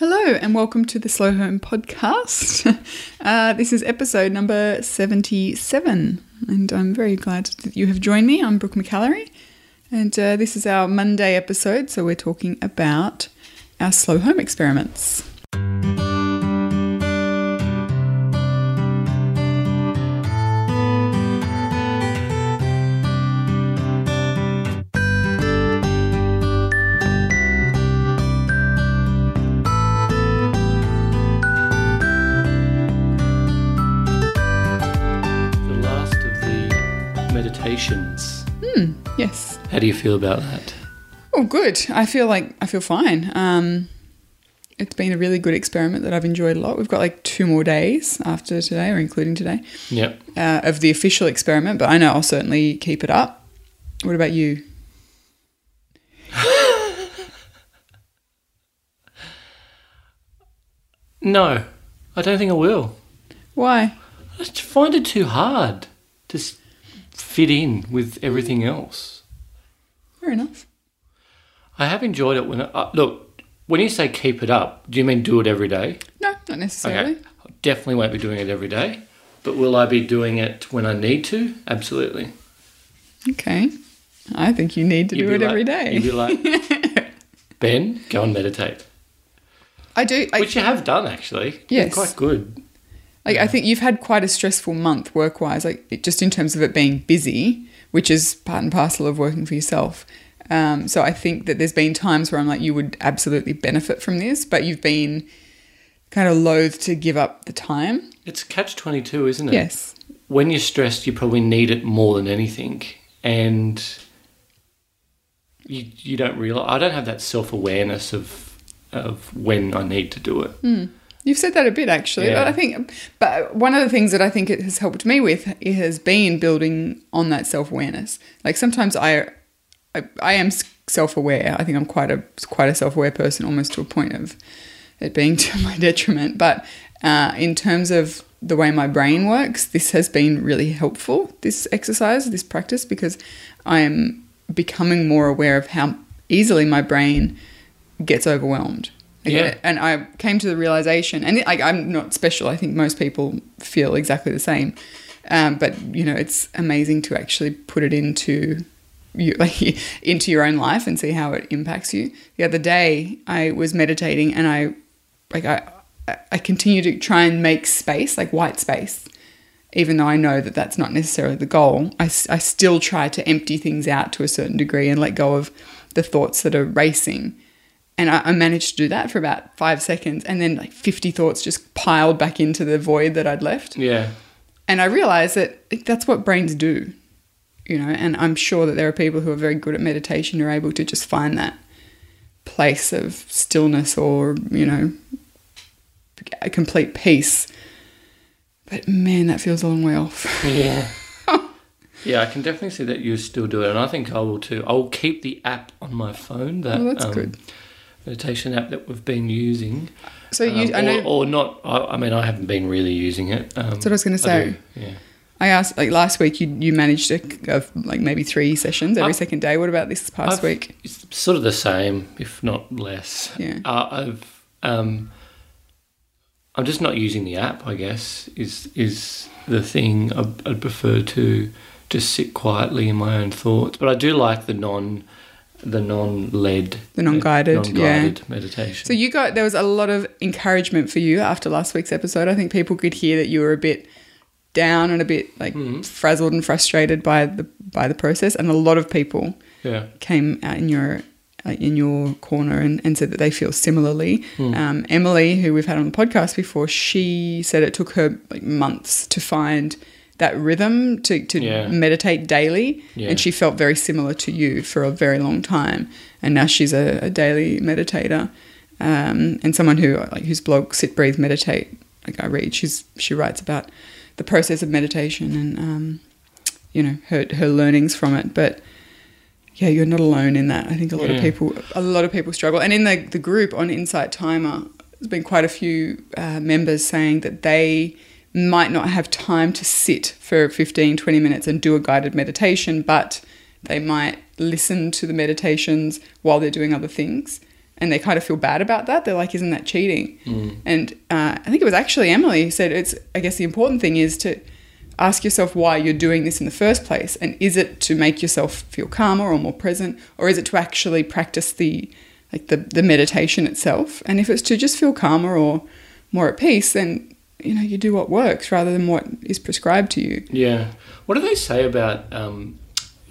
Hello, and welcome to the Slow Home podcast. Uh, this is episode number 77, and I'm very glad that you have joined me. I'm Brooke McAlary, and uh, this is our Monday episode, so we're talking about our slow home experiments. Meditations. Yes. How do you feel about that? Oh, good. I feel like I feel fine. Um, it's been a really good experiment that I've enjoyed a lot. We've got like two more days after today, or including today, Yep. uh, of the official experiment. But I know I'll certainly keep it up. What about you? No, I don't think I will. Why? I just find it too hard to fit in with everything else. Fair enough. I have enjoyed it when I, uh, look. When you say keep it up, do you mean do it every day? No, not necessarily. Okay. I definitely won't be doing it every day. But will I be doing it when I need to? Absolutely. Okay. I think you need to You'd do it like- every day. You'd be like, Ben, go and meditate. I do. I, Which you have done actually. Yes. Quite good. Like, I think you've had quite a stressful month work wise, like it, just in terms of it being busy, which is part and parcel of working for yourself. Um, so I think that there's been times where I'm like, you would absolutely benefit from this, but you've been kind of loath to give up the time. It's catch 22, isn't it? Yes. when you're stressed, you probably need it more than anything, and you you don't realize. I don't have that self awareness of of when I need to do it. You've said that a bit actually, Yeah. but I think, but one of the things that I think it has helped me with it has been building on that self awareness. Like sometimes I, I, I am self aware. I think I'm quite a quite a self aware person, almost to a point of it being to my detriment. But uh, in terms of the way my brain works, this has been really helpful. This exercise, this practice, because I am becoming more aware of how easily my brain gets overwhelmed. Like, Yeah. And I came to the realization, and like I'm not special. I think most people feel exactly the same. Um, but you know, it's amazing to actually put it into you, like into your own life and see how it impacts you. The other day, I was meditating, and I like I I continue to try and make space, like white space, even though I know that that's not necessarily the goal. I, I still try to empty things out to a certain degree and let go of the thoughts that are racing. And I, I managed to do that for about five seconds, and then like 50 thoughts just piled back into the void that I'd left. Yeah, And I realized that that's what brains do, you know, and I'm sure that there are people who are very good at meditation who are able to just find that place of stillness or, you know, a complete peace. But man, that feels a long way off. yeah, yeah. I can definitely see that you still do it, and I think I will too. I will keep the app on my phone. That Oh, that's um, good. Meditation app that we've been using. So you, Um, I know, or, or not. I, I mean, I haven't been really using it. Um, That's what I was gonna say. do, Yeah. I asked like last week you you managed to go like maybe three sessions every I've- second day. What about this past I've- week? It's sort of the same, if not less. Yeah. Uh, I've um, I'm just not using the app. I guess is is the thing. I'd, I'd prefer to just sit quietly in my own thoughts. But I do like the non the non led The non-guided, non-guided meditation. So you got there was a lot of encouragement for you after last week's episode. I think people could hear that you were a bit down and a bit like frazzled and frustrated by the by the process, and a lot of people yeah. came out in your uh, in your corner and, and said that they feel similarly. Um, Emily, who we've had on the podcast before, she said it took her like months to find that rhythm to, to Yeah. meditate daily, Yeah. and she felt very similar to you for a very long time. And now she's a, a daily meditator um, and someone who like whose blog Sit Breathe Meditate. Like I read, she's she writes about the process of meditation and um, you know her her learnings from it, but yeah, you're not alone in that. I think a lot of people, a lot of people struggle. And in the, the group on Insight Timer, there's been quite a few uh, members saying that they might not have time to sit for 15, 20 minutes and do a guided meditation, but they might listen to the meditations while they're doing other things. and they kind of feel bad about that. They're like, "Isn't that cheating?" Mm. And uh, I think it was actually Emily who said, "It's I guess the important thing is to ask yourself why you're doing this in the first place, and is it to make yourself feel calmer or more present, or is it to actually practice the like the the meditation itself? And if it's to just feel calmer or more at peace, then you know you do what works rather than what is prescribed to you. Yeah. What do they say about um,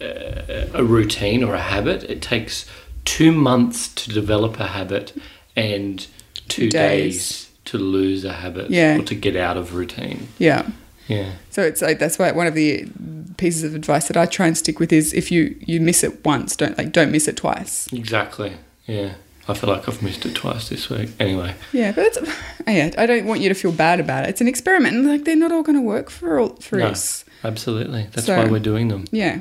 a routine or a habit? It takes two months to develop a habit and two Two days. days. to lose a habit Yeah. or to get out of routine. Yeah. Yeah. So it's like that's why one of the pieces of advice that I try and stick with is if you you miss it once, don't like don't miss it twice. Exactly. Yeah. I feel like I've missed it twice this week. Anyway. Yeah, but it's yeah. I don't want you to feel bad about it. It's an experiment, and like they're not all going to work for all for No. us. Absolutely. That's So- why we're doing them. Yeah,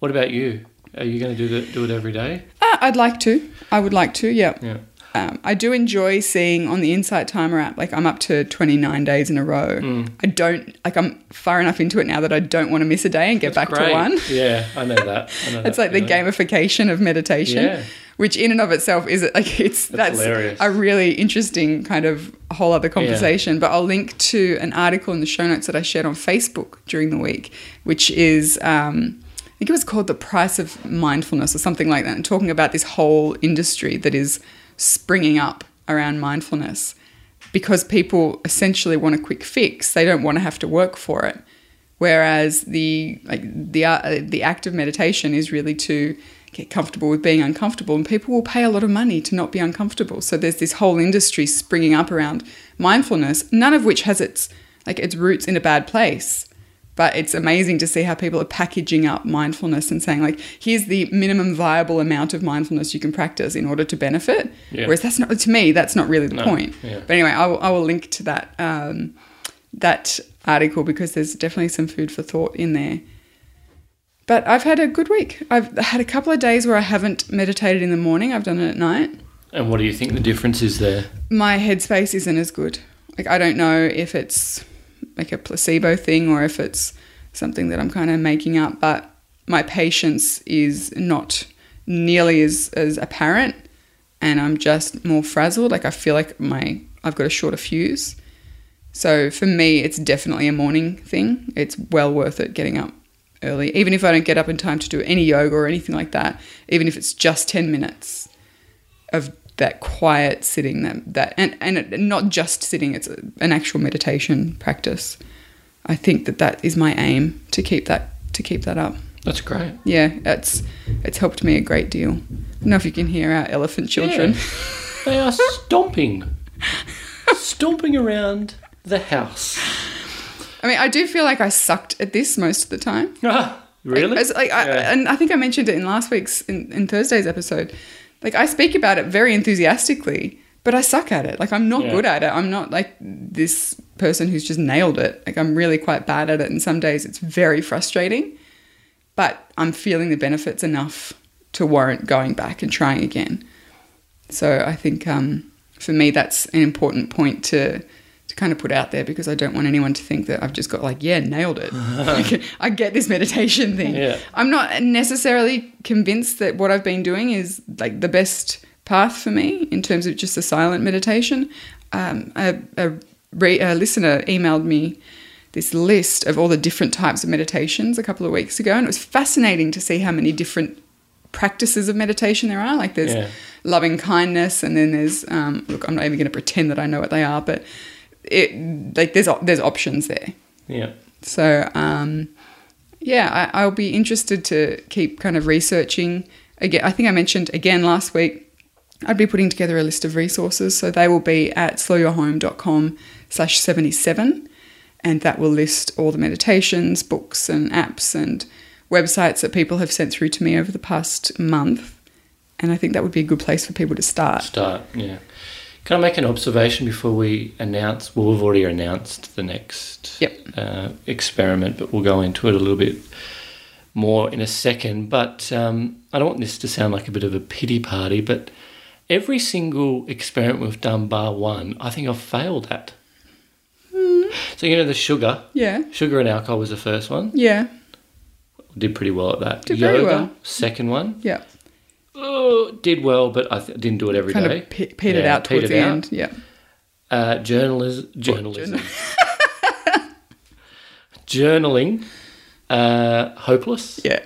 What about you? Are you going to do the, do it every day? uh, I'd like to. I would like to. Yeah. Yeah. Um, I do enjoy seeing on the Insight Timer app, like I'm up to 29 days in a row. Mm. I don't, like, I'm far enough into it now that I don't want to miss a day and get back Great. to one. Yeah, I know that. I know It's that like the gamification of meditation, Yeah. Which in and of itself is like it's That's that's, a really interesting kind of whole other conversation. But I'll link to an article in the show notes that I shared on Facebook during the week, which is um, I think it was called the price of mindfulness or something like that, and talking about this whole industry that is springing up around mindfulness because people essentially want a quick fix. They don't want to have to work for it. Whereas the like the uh, the act of meditation is really to get comfortable with being uncomfortable, and people will pay a lot of money to not be uncomfortable. So there's this whole industry springing up around mindfulness, none of which has its like its roots in a bad place. But it's amazing to see how people are packaging up mindfulness and saying like, here's the minimum viable amount of mindfulness you can practice in order to benefit. Yeah. Whereas that's not to me, that's not really the No, point. yeah. But anyway, I will, I will link to that um, that article because there's definitely some food for thought in there. But I've had a good week. I've had a couple of days where I haven't meditated in the morning. I've done it at night. And what do you think the difference is there? My headspace isn't as good. Like I don't know if it's like a placebo thing or if it's something that I'm kind of making up, but my patience is not nearly as, as apparent and I'm just more frazzled. Like I feel like my I've got a shorter fuse. So for me, it's definitely a morning thing. It's well worth it getting up early, even if I don't get up in time to do any yoga or anything like that. Even if it's just ten minutes of that quiet sitting, that that and and it, not just sitting. It's a, an actual meditation practice. I think that that is my aim to keep that to keep that up. That's great. Yeah, it's it's helped me a great deal. I don't know if you can hear our elephant children. Yeah. They are stomping, stomping around the house. I mean, I do feel like I sucked at this most of the time. Really? As- like, I, Yeah. and I think I mentioned it in last week's in, in Thursday's episode. Like I speak about it very enthusiastically, but I suck at it. Like I'm not Yeah. good at it. I'm not like this person who's just nailed it. Like I'm really quite bad at it, and some days it's very frustrating. But I'm feeling the benefits enough to warrant going back and trying again. So I think um, for me that's an important point to to kind of put out there because I don't want anyone to think that I've just got like yeah nailed it. Like, I get this meditation thing. Yeah. I'm not necessarily convinced that what I've been doing is like the best path for me in terms of just a silent meditation. Um, a, a, re- a listener emailed me this list of all the different types of meditations a couple of weeks ago, and it was fascinating to see how many different practices of meditation there are. Like there's Yeah. loving kindness, and then there's um, look, I'm not even going to pretend that I know what they are, but it like there's there's options there. yeah. So um, yeah, I, I'll be interested to keep kind of researching. Again, I think I mentioned again last week. I'd be putting together a list of resources, so they will be at slowyourhome.com slash 77, and that will list all the meditations, books, and apps and websites that people have sent through to me over the past month. And I think that would be a good place for people to start. Start. Yeah. Can I make an observation before we announce? Well, we've already announced the next Yep. uh, experiment, but we'll go into it a little bit more in a second. But um, I don't want this to sound like a bit of a pity party, but every single experiment we've done, bar one, I think I've failed at. So you know the sugar, Yeah, sugar and alcohol was the first one. yeah, Did pretty well at that. Did very Yoga, well. second one. yeah. Oh, did well, but I th- didn't do it every day. kind of pe- petered Yeah, out towards petered the out. end. Yeah. Uh, journalism, journalism, journaling, uh, hopeless, Yeah.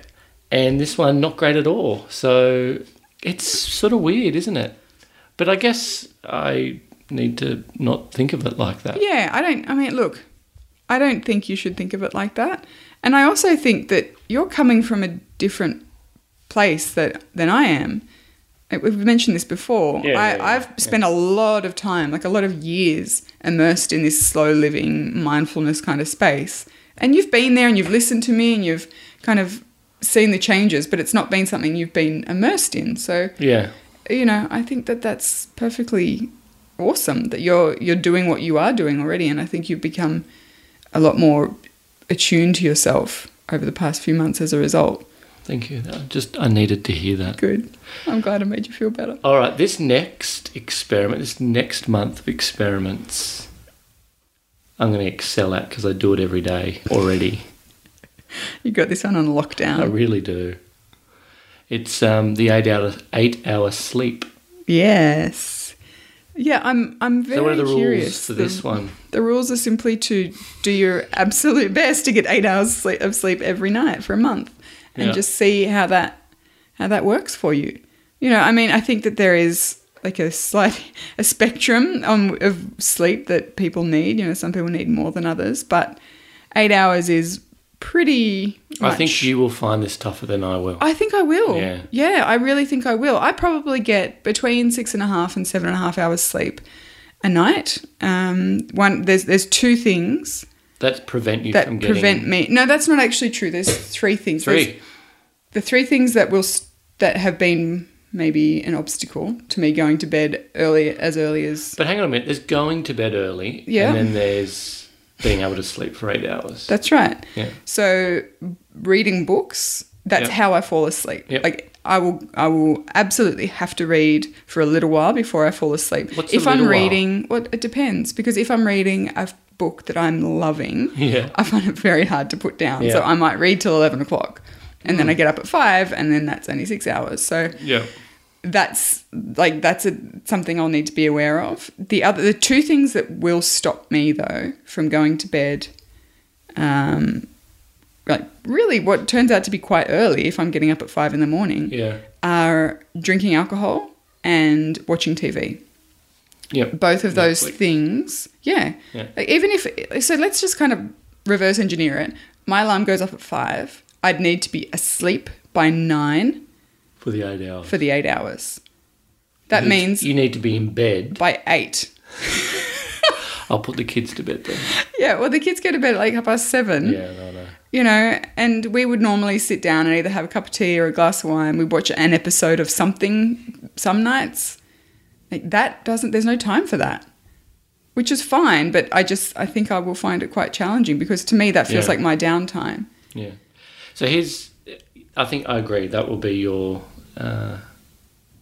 and this one not great at all. So it's sort of weird, isn't it? But I guess I need to not think of it like that. Yeah, I don't. I mean, look, I don't think you should think of it like that. And I also think that you're coming from a different place that than I am. We've mentioned this before. Yeah, I, yeah, yeah, I've spent a lot of time, like a lot of years, immersed in this slow living, mindfulness kind of space. And you've been there and you've listened to me and you've kind of seen the changes, but it's not been something you've been immersed in. So Yeah. you know, I think that that's perfectly awesome that you're you're doing what you are doing already, and I think you've become a lot more attuned to yourself over the past few months as a result. Thank you. I just I needed to hear that. Good. I'm glad I made you feel better. All right, this next experiment, this next month of experiments, I'm going to excel at because I do it every day already. You got this one on lockdown. I really do. It's um, the eight hour eight hour sleep. Yes. Yeah, I'm. I'm very so what are the rules curious. for The- this one? The rules are simply to do your absolute best to get eight hours sleep, of sleep every night for a month, and Yeah. just see how that how that works for you. You know, I mean, I think that there is like a slight a spectrum on, of sleep that people need. You know, some people need more than others, but eight hours is pretty. I think you will find this tougher than I will. I think I will. Yeah. Yeah, I really think I will. I probably get between six and a half and seven and a half hours sleep a night. Um, one there's there's two things that prevent you that from getting prevent me. No, that's not actually true. There's three things. There's three. The three things that will that have been maybe an obstacle to me going to bed early as early as But hang on a minute. There's going to bed early, Yeah. and then there's being able to sleep for eight hours. that's right. yeah. So reading books, that's Yep. how I fall asleep. Yep. Like I will I will absolutely have to read for a little while before I fall asleep. What's if I'm little while? reading, well, it depends because if I'm reading a book that I'm loving, Yeah. I find it very hard to put down. So Yeah. Mm. I might read till eleven o'clock, and then I get up at five, and then that's only six hours. So Yeah. that's like that's a, something I'll need to be aware of. The other, the two things that will stop me though from going to bed, um, like really what turns out to be quite early if I'm getting up at five in the morning, Yeah. are drinking alcohol and watching TV. Yep. Both of those Netflix. things, yeah. Yeah. Like even if so, let's just kind of reverse engineer it. My alarm goes off at five. I'd need to be asleep by nine For the eight hours. for the eight hours. That You means you need to be in bed. by eight. I'll put the kids to bed then. Yeah, well, the kids go to bed at like half past seven, Yeah, no, no. you know, and we would normally sit down and either have a cup of tea or a glass of wine. We'd watch an episode of something some nights. Like that doesn't, there's no time for that, which is fine, but I just, I think I will find it quite challenging because to me that feels Yeah. like my downtime. Yeah. So here's, I think I agree. That will be your, uh,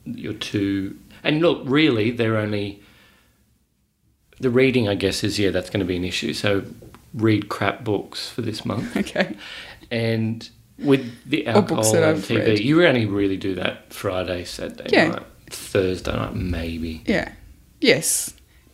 your two. And look, really, they're only. The reading, I guess, is yeah, that's going to be an issue. So read crap books for this month, Okay. and with the alcohol and I've TV, read. you only really do that Friday, Saturday Yeah. night, Thursday night, maybe. Yeah. Yes.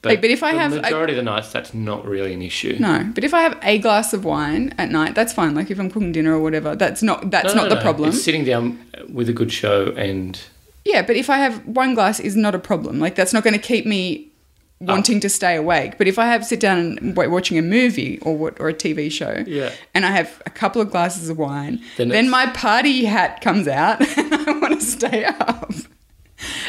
Like, but if I the have- majority of the nights, that's not really an issue. No, but if I have a glass of wine at night, that's fine. Like if I'm cooking dinner or whatever, that's not that's No, not no, the no. problem. It's sitting down with a good show and Yeah, but if I have one glass is not a problem. Like that's not going to keep me ah. wanting to stay awake. But if I have sit down and wa- watching a movie or what or a TV show, Yeah. and I have a couple of glasses of wine, Then then, my party hat comes out and I want to stay up.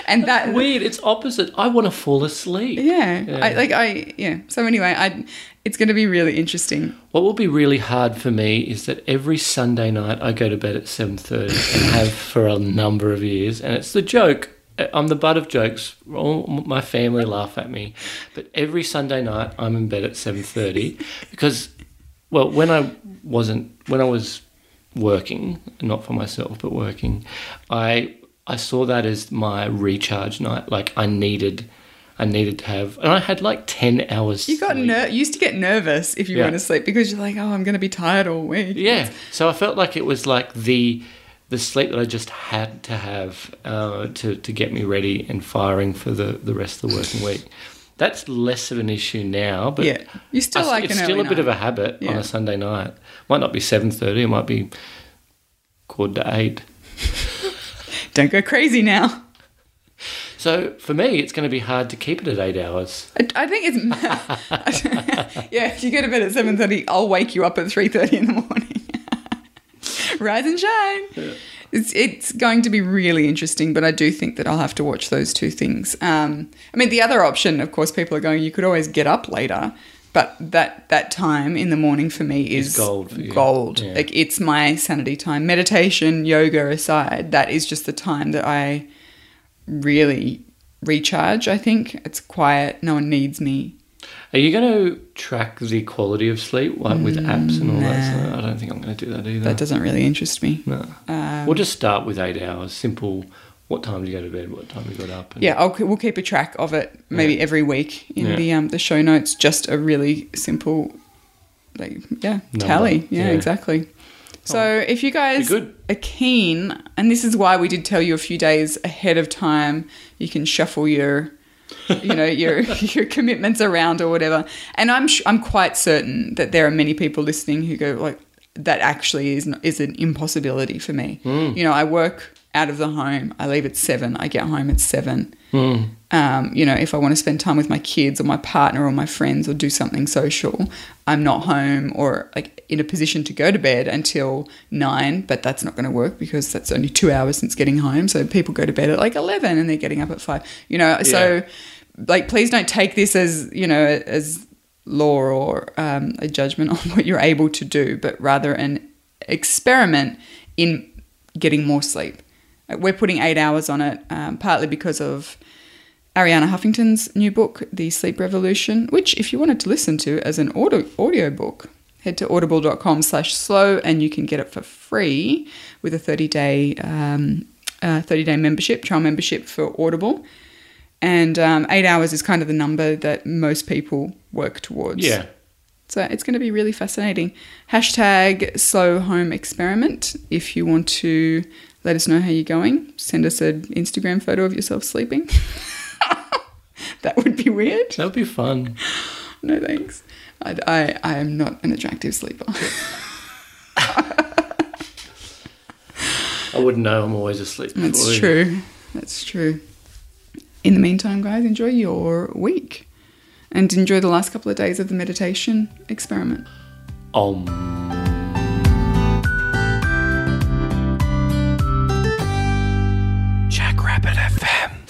And that weird. It's opposite. I want to fall asleep. yeah, Yeah. I like I yeah. So anyway, I it's going to be really interesting. What will be really hard for me is that every Sunday night I go to bed at seven thirty and have for a number of years, and it's the joke. Uh, I'm the butt of jokes. All my family laugh at me, but every Sunday night I'm in bed at seven thirty because, well, when I wasn't when I was working, not for myself but working, I I saw that as my recharge night. Like I needed. I needed to have, and I had like ten hours. You got sleep. ner- you used to get nervous if you Yeah. went to sleep because you're like, oh, I'm going to be tired all week. Yeah. So I felt like it was like the the sleep that I just had to have uh, to to get me ready and firing for the the rest of the working week. That's less of an issue now, but Yeah. You still I- like it's still a bit of a habit on a Sunday night. Might not be seven thirty. It might be quarter to eight. Don't go crazy now. So for me, it's going to be hard to keep it at eight hours. I, I think it's yeah. If you go to bed at seven thirty, I'll wake you up at three thirty in the morning. Rise and shine. It's it's going to be really interesting, but I do think that I'll have to watch those two things. Um, I mean, the other option, of course, people are going. You could always get up later, but that that time in the morning for me is Is gold for you. Gold. Yeah. Like it's my sanity time. Meditation, yoga aside, that is just the time that I really recharge. I think it's quiet. No one needs me. Are you going to track the quality of sleep, like with apps and all that? nah. stuff? I don't think I'm going to do that either. That doesn't really interest me. no. Um, we'll just start with eight hours. Simple. What time do you go to bed? What time do you got up? And yeah, I'll, we'll keep a track of it maybe Yeah. every week in Yeah. the um, the show notes. Just a really simple, like yeah, Number. tally. Yeah, Yeah. exactly. So if you guys are keen, and this is why we did tell you a few days ahead of time, you can shuffle your, you know, your your commitments around or whatever. And I'm sh- I'm quite certain that there are many people listening who go like, that actually is not, is an impossibility for me. Hmm. You know, I work out of the home. I leave at seven. I get home at seven. Mm. Um, you know, if I want to spend time with my kids or my partner or my friends or do something social, I'm not home or like in a position to go to bed until nine, but that's not going to work because that's only two hours since getting home. So people go to bed at like 11 and they're getting up at five, you know. So, like, please don't take this as, you know, as law or um, a judgment on what you're able to do, but rather an experiment in getting more sleep. We're putting eight hours on it, um, partly because of Arianna Huffington's new book, The Sleep Revolution, which if you wanted to listen to as an audio audio book, head to audible.com slash slow and you can get it for free with a 30 day um, uh, 30 day membership, trial membership for Audible. And um, eight hours is kind of the number that most people work towards. Yeah. So it's going to be really fascinating. Hashtag slow home experiment. If you want to let us know how you're going, send us an Instagram photo of yourself sleeping. that would be weird. That would be fun. No thanks. I, I, I am not an attractive sleeper. I wouldn't know. I'm always asleep. That's true. That's true. In the meantime, guys, enjoy your week and enjoy the last couple of days of the meditation experiment. Om.